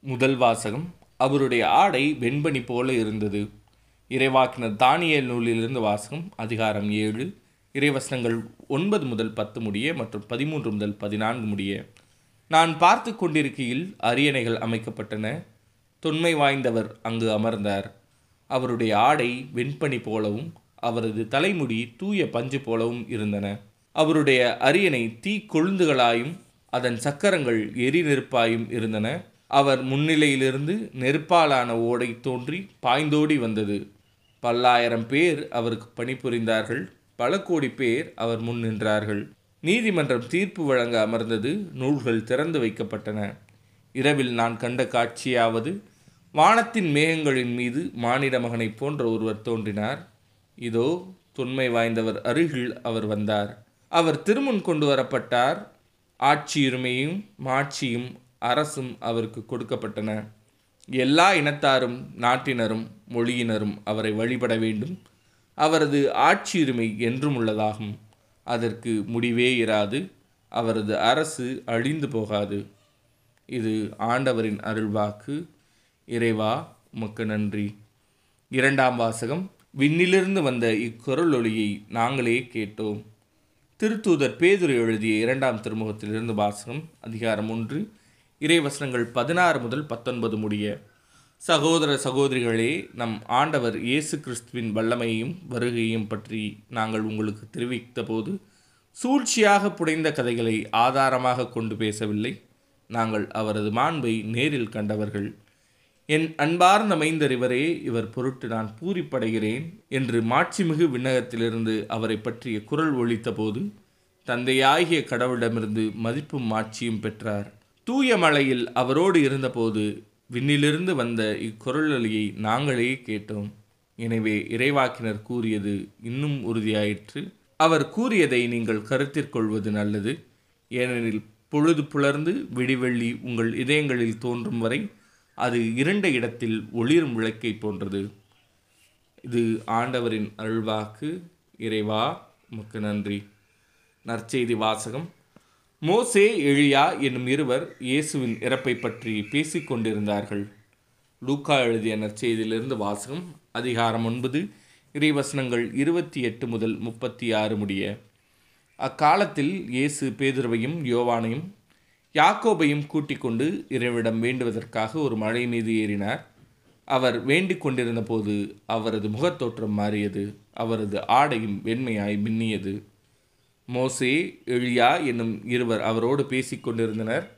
முதல் வாசகம் அவருடைய ஆடை வெண்பனி போல இருந்தது. இறைவாக்கினர் தானியல் நூலிலிருந்து வாசகம் அதிகாரம் ஏழு இறைவசனங்கள் ஒன்பது முதல் பத்து முடிய மற்றும் பதிமூன்று முதல் பதினான்கு முடிய. நான் பார்த்து கொண்டிருக்கையில் அரியணைகள் அமைக்கப்பட்டன. தொன்மை வாய்ந்தவர் அங்கு அமர்ந்தார். அவருடைய ஆடை வெண்பனி போலவும் அவரது தலைமுடி தூய பஞ்சு போலவும் இருந்தன. அவருடைய அரியணை தீ கொழுந்துகளாயும் அதன் சக்கரங்கள் எரி நெருப்பாயும் இருந்தன. அவர் முன்னிலையிலிருந்து நெருப்பாலான ஓடை தோன்றி பாய்ந்தோடி வந்தது. பல்லாயிரம் பேர் அவருக்கு பணிபுரிந்தார்கள். பல கோடி பேர் அவர் முன் நின்றார்கள். நீதிமன்றம் தீர்ப்பு வழங்க அமர்ந்தது. நூல்கள் திறந்து வைக்கப்பட்டன. இரவில் நான் கண்ட காட்சியாவது வானத்தின் மேகங்களின் மீது மானிட மகனைப் போன்ற ஒருவர் தோன்றினார். இதோ தொன்மை வாய்ந்தவர் அருகில் அவர் வந்தார். அவர் திருமுன் கொண்டு வரப்பட்டார். ஆட்சியுரிமையும் மாட்சியும் அரசும் அவருக்கு கொடுக்கப்பட்டன. எல்லா இனத்தாரும் நாட்டினரும் மொழியினரும் அவரை வழிபட வேண்டும். அவரது ஆட்சியுரிமை என்றும் உள்ளதாகும். அதற்கு முடிவே இராது. அவரது அரசு அழிந்து போகாது. இது ஆண்டவரின் அருள்வாக்கு. இறைவா உமக்கு நன்றி. இரண்டாம் வாசகம். விண்ணிலிருந்து வந்த இக்குரல் ஒளியை நாங்களே கேட்டோம். திருத்தூதர் பேதுரை எழுதிய இரண்டாம் திருமுகத்திலிருந்து வாசகம் அதிகாரம் ஒன்று. இறைவசனங்கள் பதினாறு முதல் பத்தொன்பது முடிய. சகோதர சகோதரிகளே நம் ஆண்டவர் இயேசு கிறிஸ்துவின் வல்லமையும் வருகையையும் பற்றி நாங்கள் உங்களுக்கு தெரிவித்த போது சூழ்ச்சியாக புடைந்த கதைகளை ஆதாரமாக கொண்டு பேசவில்லை. நாங்கள் அவரது மாண்பை நேரில் கண்டவர்கள். என் அன்பார்ந்த மைந்தர் இவரே இவர் பொருட்டு நான் பூரிப்படைகிறேன் என்று மாட்சிமிகு விண்ணகத்திலிருந்து அவரை பற்றிய குரல் ஒழித்தபோது தந்தையாகிய கடவுளிடமிருந்து மதிப்பும் மாட்சியும் பெற்றார். தூய மலையில் அவரோடு இருந்தபோது விண்ணிலிருந்து வந்த இக்குரலொலியை நாங்களே கேட்டோம். எனவே இறைவாக்கினர் கூறியது இன்னும் உறுதியாயிற்று. அவர் கூறியதை நீங்கள் கருத்திற்கொள்வது நல்லது. ஏனெனில் பொழுது புலர்ந்து விடிவெள்ளி உங்கள் இதயங்களில் தோன்றும் வரை அது இருண்ட இடத்தில் ஒளிரும் விளக்கை போன்றது. இது ஆண்டவரின் அருள்வாக்கு. இறைவா உமக்கு நன்றி. நற்செய்தி வாசகம். மோசே எழியா என்னும் இருவர் இயேசுவின் இறப்பை பற்றி பேசிக் கொண்டிருந்தார்கள் லூக்கா எழுதிய நற்செய்தியிலிருந்து வாசகம் அதிகாரம் ஒன்பது இறைவசனங்கள் இருபத்தி எட்டு முதல் முப்பத்தி ஆறு முடிய. அக்காலத்தில் இயேசு பேதுருவையும் யோவானையும் யாக்கோபையும் கூட்டிக் கொண்டு இறைவிடம் வேண்டுவதற்காக ஒரு மழை மீது ஏறினார். அவர் வேண்டிக் கொண்டிருந்த போது அவரது முகத்தோற்றம் மாறியது. அவரது ஆடையும் வெண்மையாய் மின்னியது. மோசே எழியா என்னும் இருவர் அவரோடு பேசிக் கொண்டிருந்தனர்.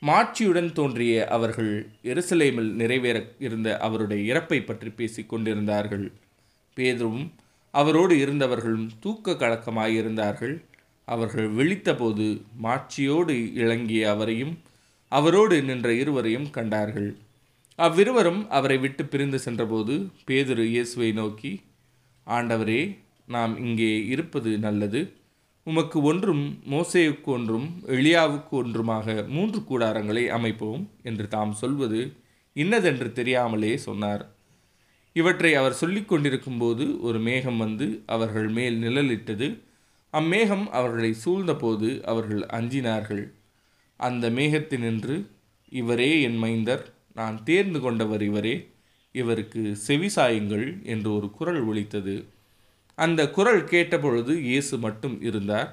மாட்சியுடன் தோன்றிய அவர்கள் எருசலேமில் நிறைவேற இருந்த அவருடைய இறப்பை பற்றி பேசிக்கொண்டிருந்தார்கள் கொண்டிருந்தார்கள். அவரோடு இருந்தவர்களும் தூக்க கலக்கமாயிருந்தார்கள். அவர்கள் விழித்தபோது மாட்சியோடு இளங்கிய அவரையும் அவரோடு நின்ற இருவரையும் கண்டார்கள். அவ்விருவரும் அவரை விட்டு பிரிந்து சென்றபோது பேதுரு இயேசுவை நோக்கி ஆண்டவரே நாம் இங்கே இருப்பது நல்லது. உமக்கு ஒன்றும் மோசேவுக்கு ஒன்றும் எளியாவுக்கு ஒன்றுமாக மூன்று கூடாரங்களை அமைப்போம் என்று தாம் சொல்வது இன்னதென்று தெரியாமலே சொன்னார். இவற்றை அவர் சொல்லிக் கொண்டிருக்கும்போது ஒரு மேகம் வந்து அவர்கள் மேல் நிழலிட்டது. அம்மேகம் அவர்களை சூழ்ந்தபோது அவர்கள் அஞ்சினார்கள். அந்த மேகத்தினின்று இவரே என் மைந்தர் நான் தேர்ந்து கொண்டவர் இவரே இவருக்கு செவிசாயுங்கள் என்று ஒரு குரல் ஒலித்தது. அந்த குரல் கேட்டபொழுது இயேசு மட்டும் இருந்தார்.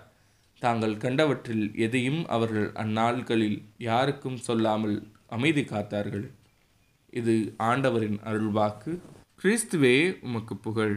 தாங்கள் கண்டவற்றில் எதையும் அவர்கள் அந்நாள்களில் யாருக்கும் சொல்லாமல் அமைதி காத்தார்கள். இது ஆண்டவரின் அருள்வாக்கு. கிறிஸ்துவே உமக்கு புகழ்.